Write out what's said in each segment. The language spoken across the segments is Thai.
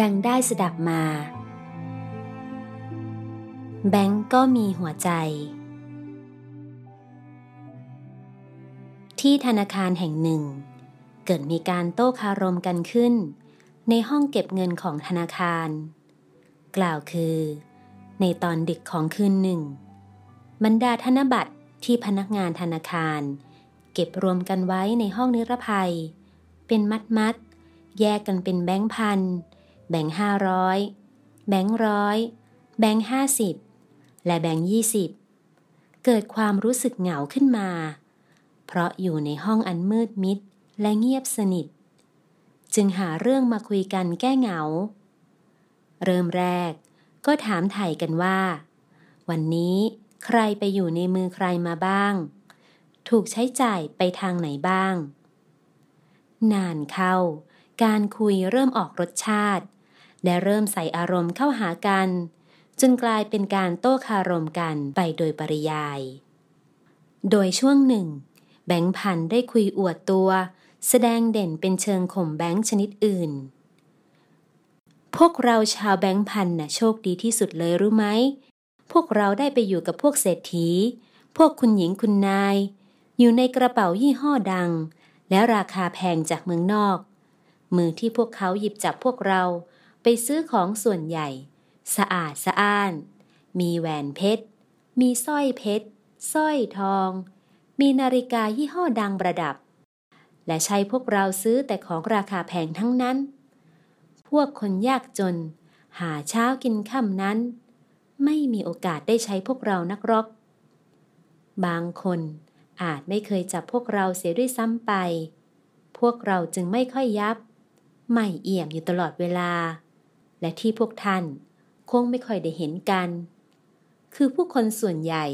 ดังได้สดับมา แบงก์ก็มีหัวใจ ที่ธนาคารแห่งหนึ่ง เกิดมีการโต้คารมกันขึ้น ในห้องเก็บเงินของธนาคาร กล่าวคือ ในตอนดึกของคืนหนึ่ง บรรดาธนบัตรที่พนักงานธนาคาร เก็บรวมกันไว้ในห้องนิรภัย เป็นมัดมัดแยกกันเป็นแบงค์พัน แบงค์ห้าร้อยแบงค์ร้อยแบงค์ห้าสิบและแบงค์ยี่สิบเกิดความรู้สึกเหงาขึ้นมา เพราะอยู่ในห้องอันมืดมิดและเงียบสนิท จึงหาเรื่องมาคุยกันแก้เหงา เริ่มแรกก็ถามไถ่กันว่า วันนี้ใครไปอยู่ในมือใครมาบ้าง ถูกใช้จ่ายไปทางไหนบ้าง นานเข้า การคุยเริ่มออกรสชาติ และเริ่มใส่อารมณ์เข้าหากัน จนกลายเป็นการโต้คารมกันไปโดยปริยาย โดยช่วงหนึ่ง แบงค์พันได้คุยอวดตัว แสดงเด่นเป็นเชิงข่มแบงค์ชนิดอื่น พวกเราชาวแบงค์พันน่ะโชคดีที่สุดเลยรู้ไหม พวกเราได้ไปอยู่กับพวกเศรษฐี พวกคุณหญิงคุณนาย อยู่ในกระเป๋ายี่ห้อดัง และราคาแพงจากเมืองนอกมือที่พวกเขาหยิบจับพวกเรา ไปซื้อของส่วนใหญ่ สะอาดสะอ้าน มีแหวนเพชร มีสร้อยเพชรสร้อยทอง มีนาฬิกายี่ห้อดังประดับ และใช้พวกเราซื้อแต่ของราคาแพงทั้งนั้น พวกคนยากจน หาเช้ากินค่ำนั้น ไม่มีโอกาสได้ใช้พวกเรานักรบบางคนอาจไม่เคยจับพวกเราเสียด้วยซ้ำไป พวกเราจึงไม่ค่อยยับ ไม่เอี่ยมอยู่ตลอดเวลา และที่พวกท่านคงไม่ค่อยได้เห็นกัน คือผู้คนส่วนใหญ่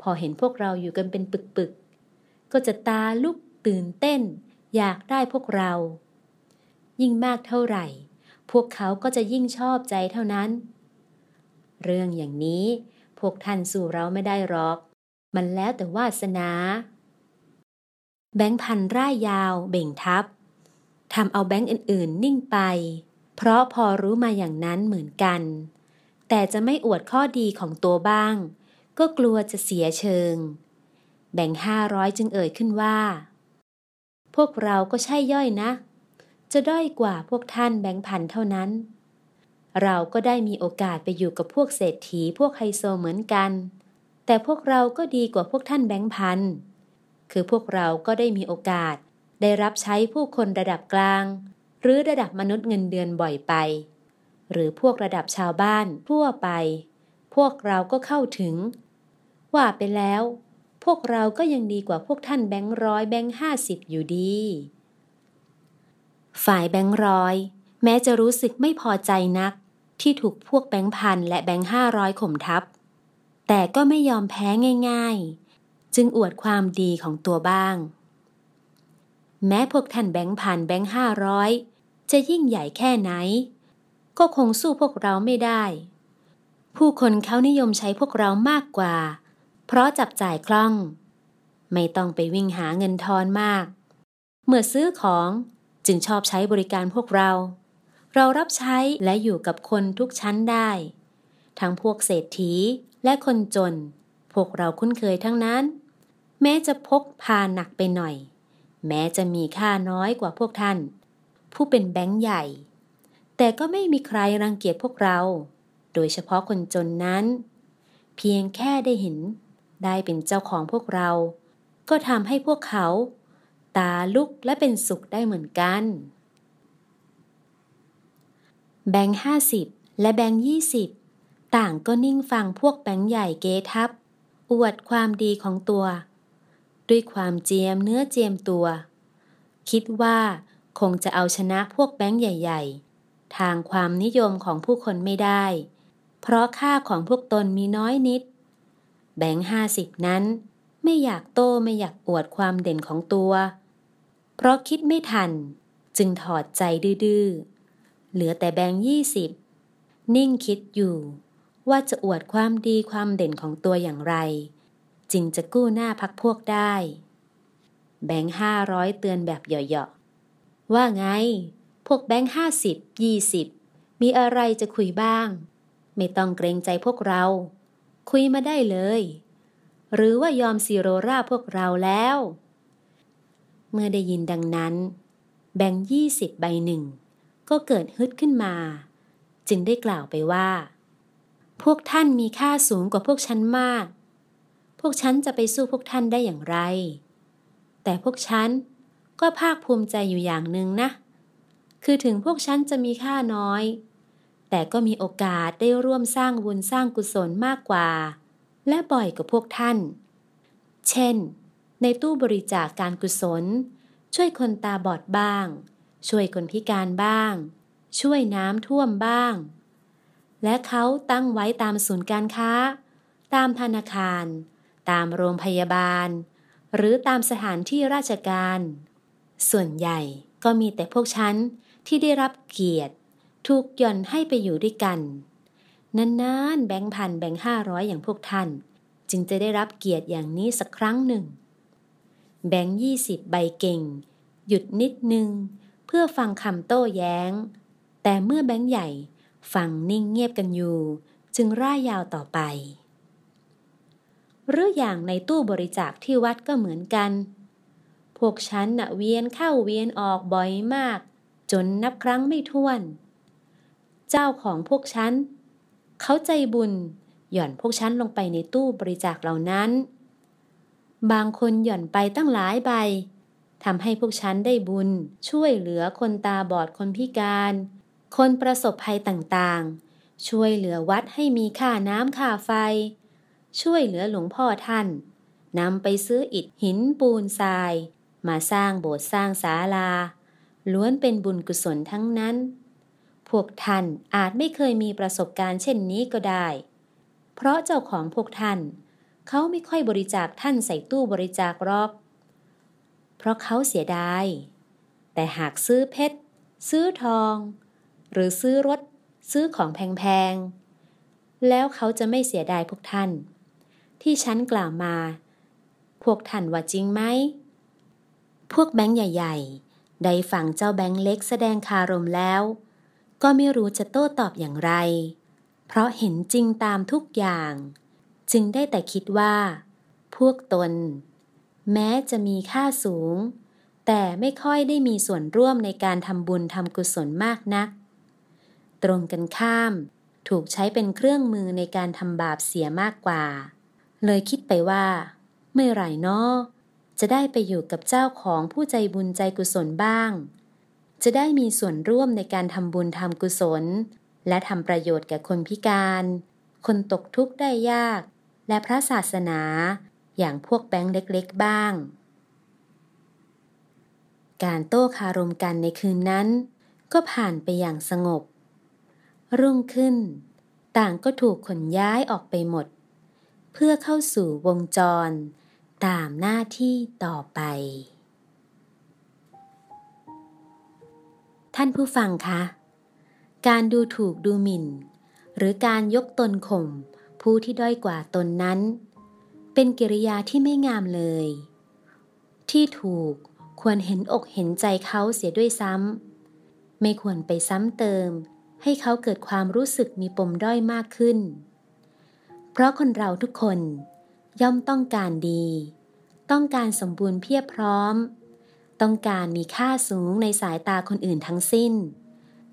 พอเห็นพวกเราอยู่กันเป็นปึกๆ ก็จะตาลุกตื่นเต้น อยากได้พวกเรา ยิ่งมากเท่าไหร่ พวกเขาก็จะยิ่งชอบใจเท่านั้น เรื่องอย่างนี้พวกท่านสู่เราไม่ได้หรอก มันแล้วแต่วาสนา แบงค์พันร่ายยาวเบ่งทับทำเอาแบงค์อื่นๆ นิ่งไป เพราะพอรู้มาอย่างนั้นเหมือนกัน แต่จะไม่อวดข้อดีของตัวบ้าง ก็กลัวจะเสียเชิง แบ่งห้าร้อยจึงเอ่ยขึ้นว่า พวกเราก็ใช่ย่อยนะ จะด้อยกว่าพวกท่านแบงพันเท่านั้น เราก็ได้มีโอกาสไปอยู่กับพวกเศรษฐีพวกไฮโซเหมือนกัน แต่พวกเราก็ดีกว่าพวกท่านแบงพันคือพวกเราก็ได้มีโอกาสได้รับใช้ผู้คนระดับกลาง หรือระดับมนุษย์เงินเดือนบ่อยไป หรือพวกระดับชาวบ้านทั่วไป พวกเราก็เข้าถึง ว่าไปแล้ว พวกเราก็ยังดีกว่าพวกท่านแบงค์ร้อยแบงค์ห้าสิบอยู่ดี ฝ่ายแบงค์ร้อยแม้จะรู้สึกไม่พอใจนัก ที่ถูกพวกแบงค์พันและแบงค์ห้าร้อยข่มทับ แต่ก็ไม่ยอมแพ้ง่ายๆ จึงอวดความดีของตัวบ้าง แม้พวกท่านแบงค์พันแบงค์ห้าร้อย จะยิ่งใหญ่แค่ไหน ก็คงสู้พวกเราไม่ได้ ผู้คนเขานิยมใช้พวกเรามากกว่า เพราะจับจ่ายคล่อง ไม่ต้องไปวิ่งหาเงินทอนมาก เมื่อซื้อของจึงชอบใช้บริการพวกเรา เรารับใช้และอยู่กับคนทุกชั้นได้ ทั้งพวกเศรษฐีและคนจน พวกเราคุ้นเคยทั้งนั้น แม้จะพกพาหนักไปหน่อย แม้จะมีค่าน้อยกว่าพวกท่าน ผู้เป็นแบงค์ใหญ่ แต่ก็ไม่มีใครรังเกียจพวกเรา โดยเฉพาะคนจนนั้น เพียงแค่ได้เห็น ได้เป็นเจ้าของพวกเรา ก็ทำให้พวกเขา ตาลุกและเป็นสุขได้เหมือนกัน แบงค์ห้าสิบและแบงค์ยี่สิบต่างก็นิ่งฟังพวกแบงค์ใหญ่เกทับ อวดความดีของตัว ด้วยความเจียมเนื้อเจียมตัว คิดว่า คงจะเอาชนะพวกแบงค์ใหญ่ ๆ ทางความนิยมของผู้คนไม่ได้ เพราะค่าของพวกตนมีน้อยนิด แบงค์ห้าสิบนั้น ไม่อยากโต้ไม่อยากอวดความเด่นของตัว เพราะคิดไม่ทัน จึงถอดใจดื้อเหลือแต่แบงค์ยี่สิบนิ่งคิดอยู่ ว่าจะอวดความดีความเด่นของตัวอย่างไร จึงจะกู้หน้าพักพวกได้ แบงค์ห้าร้อยเตือนแบบเหยาะ ว่าไง พวกแบงค์ห้าสิบยี่สิบมีอะไรจะคุยบ้าง ไม่ต้องเกรงใจพวกเรา คุยมาได้เลย หรือว่ายอมซีโรราพวกเราแล้ว เมื่อได้ยินดังนั้น แบงค์ยี่สิบใบหนึ่ง ก็เกิดฮึดขึ้นมา จึงได้กล่าวไปว่า พวกท่านมีค่าสูงกว่าพวกฉันมาก พวกฉันจะไปสู้พวกท่านได้อย่างไร แต่พวกฉัน ก็ภาคภูมิใจอยู่อย่างหนึ่งนะ คือถึงพวกฉันจะมีค่าน้อย แต่ก็มีโอกาสได้ร่วมสร้างบุญสร้างกุศลมากกว่า และบ่อยกว่าพวกท่าน เช่น ในตู้บริจาคการกุศล ช่วยคนตาบอดบ้าง ช่วยคนพิการบ้าง ช่วยน้ำท่วมบ้าง และเขาตั้งไว้ตามศูนย์การค้า ตามธนาคาร ตามโรงพยาบาล หรือตามสถานที่ราชการ ส่วนใหญ่ก็มีแต่พวกฉันที่ได้รับเกียรติ ถูกย่อนให้ไปอยู่ด้วยกัน นานๆ แบงค์พันแบงค์ห้าร้อยอย่างพวกท่าน จึงจะได้รับเกียรติอย่างนี้สักครั้งหนึ่ง แบงค์ยี่สิบใบเก่ง หยุดนิดนึง เพื่อฟังคำโต้แย้ง แต่เมื่อแบงค์ใหญ่ฟังนิ่งเงียบกันอยู่ จึงร่ายยาวต่อไป หรืออย่างในตู้บริจาคที่วัดก็เหมือนกัน พวกฉันน่ะเวียนเข้าเวียนออกบ่อยมาก จนนับครั้งไม่ถ้วน เจ้าของพวกฉัน เขาใจบุญ หย่อนพวกฉันลงไปในตู้บริจาคเหล่านั้น บางคนหย่อนไปตั้งหลายใบทำให้พวกฉันได้บุญ ช่วยเหลือคนตาบอดคนพิการ คนประสบภัยต่างๆ ช่วยเหลือวัดให้มีค่าน้ำค่าไฟ ช่วยเหลือหลวงพ่อท่านนำไปซื้ออิฐหินปูนทราย มาสร้างโบสถ์สร้างศาลา ล้วนเป็นบุญกุศลทั้งนั้น พวกท่านอาจไม่เคยมีประสบการณ์เช่นนี้ก็ได้ เพราะเจ้าของพวกท่าน เขาไม่ค่อยบริจาคท่านใส่ตู้บริจาครอก เพราะเขาเสียดาย แต่หากซื้อเพชร ซื้อทอง หรือซื้อรถ ซื้อของแพงๆ แล้วเขาจะไม่เสียดายพวกท่าน ที่ฉันกล่าวมา พวกท่านว่าจริงไหม พวกแบงค์ใหญ่ ๆ ได้ฟังเจ้าแบงค์เล็กแสดงคารมแล้ว ก็ไม่รู้จะโต้ตอบอย่างไร เพราะเห็นจริงตามทุกอย่าง จึงได้แต่คิดว่า พวกตน แม้จะมีค่าสูง แต่ไม่ค่อยได้มีส่วนร่วมในการทำบุญทำกุศลมากนัก ตรงกันข้าม ถูกใช้เป็นเครื่องมือในการทำบาปเสียมากกว่า เลยคิดไปว่า เมื่อไหร่นาะ จะได้ไปอยู่กับเจ้าของผู้ใจบุญใจกุศลบ้าง จะได้มีส่วนร่วมในการทำบุญทำกุศล และทำประโยชน์แก่คนพิการ คนตกทุกข์ได้ยาก และพระศาสนาอย่างพวกแบงค์เล็กๆบ้าง การโต้คารมกันในคืนนั้น ก็ผ่านไปอย่างสงบ รุ่งขึ้น ต่างก็ถูกขนย้ายออกไปหมด เพื่อเข้าสู่วงจร ตามหน้าที่ต่อไป ท่านผู้ฟังคะ การดูถูกดูหมิ่น หรือการยกตนข่มผู้ที่ด้อยกว่าตนนั้น เป็นกิริยาที่ไม่งามเลย ที่ถูกควรเห็นอกเห็นใจเขาเสียด้วยซ้ำ ไม่ควรไปซ้ำเติม ให้เขาเกิดความรู้สึกมีปมด้อยมากขึ้น เพราะคนเราทุกคน ย่อมต้องการดี ต้องการสมบูรณ์เพียบพร้อม ต้องการมีค่าสูงในสายตาคนอื่นทั้งสิ้น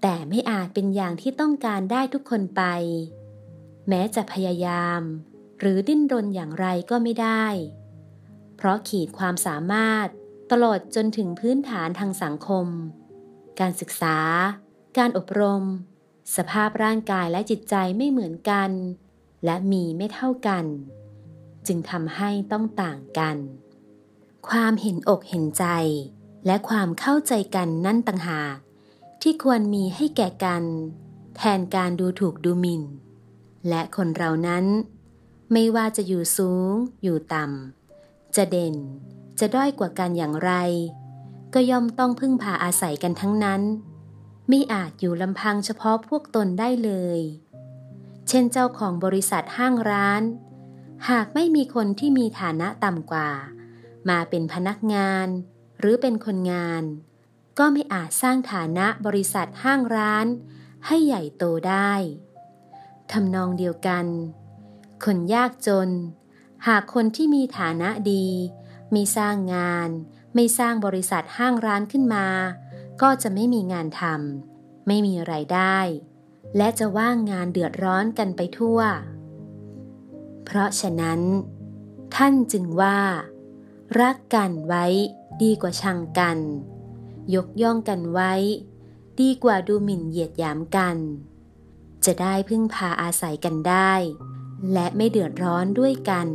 แต่ไม่อาจเป็นอย่างที่ต้องการได้ทุกคนไป แม้จะพยายาม หรือดิ้นรนอย่างไรก็ไม่ได้ เพราะขีดความสามารถตลอดจนถึงพื้นฐานทางสังคม การศึกษา การอบรม สภาพร่างกายและจิตใจไม่เหมือนกัน และมีไม่เท่ากัน จึงทำให้ต้องต่างกัน ความเห็นอกเห็นใจ และความเข้าใจกันนั่นต่างหาก ที่ควรมีให้แก่กัน แทนการดูถูกดูหมิน่น และคนเรานั้น ไม่ว่าจะอยู่สูง อยู่ต่ำ จะเด่น จะด้อยกว่ากันอย่างไร ก็ย่อมต้องพึ่งพาอาศัยกันทั้งนั้น ไม่อาจอยู่ลำพังเฉพาะพวกตนได้เลย เช่นเจ้าของบริษัทห้างร้าน หากไม่มีคนที่มีฐานะต่ำกว่า มาเป็นพนักงาน หรือเป็นคนงาน ก็ไม่อาจสร้างฐานะบริษัทห้างร้าน ให้ใหญ่โตได้ทำนองเดียวกัน คนยากจน หากคนที่มีฐานะดี ไม่สร้างงาน ไม่สร้างบริษัทห้างร้านขึ้นมา ก็จะไม่มีงานทำไม่มีไรายได้ และจะว่างงานเดือดร้อนกันไปทั่ว เพราะฉะนั้น ท่านจึงว่า รักกันไว้ดีกว่าชังกัน ยกย่องกันไว้ ดีกว่าดูหมิ่นเหยียดหยามกัน จะได้พึ่งพาอาศัยกันได้ และไม่เดือดร้อนด้วยกัน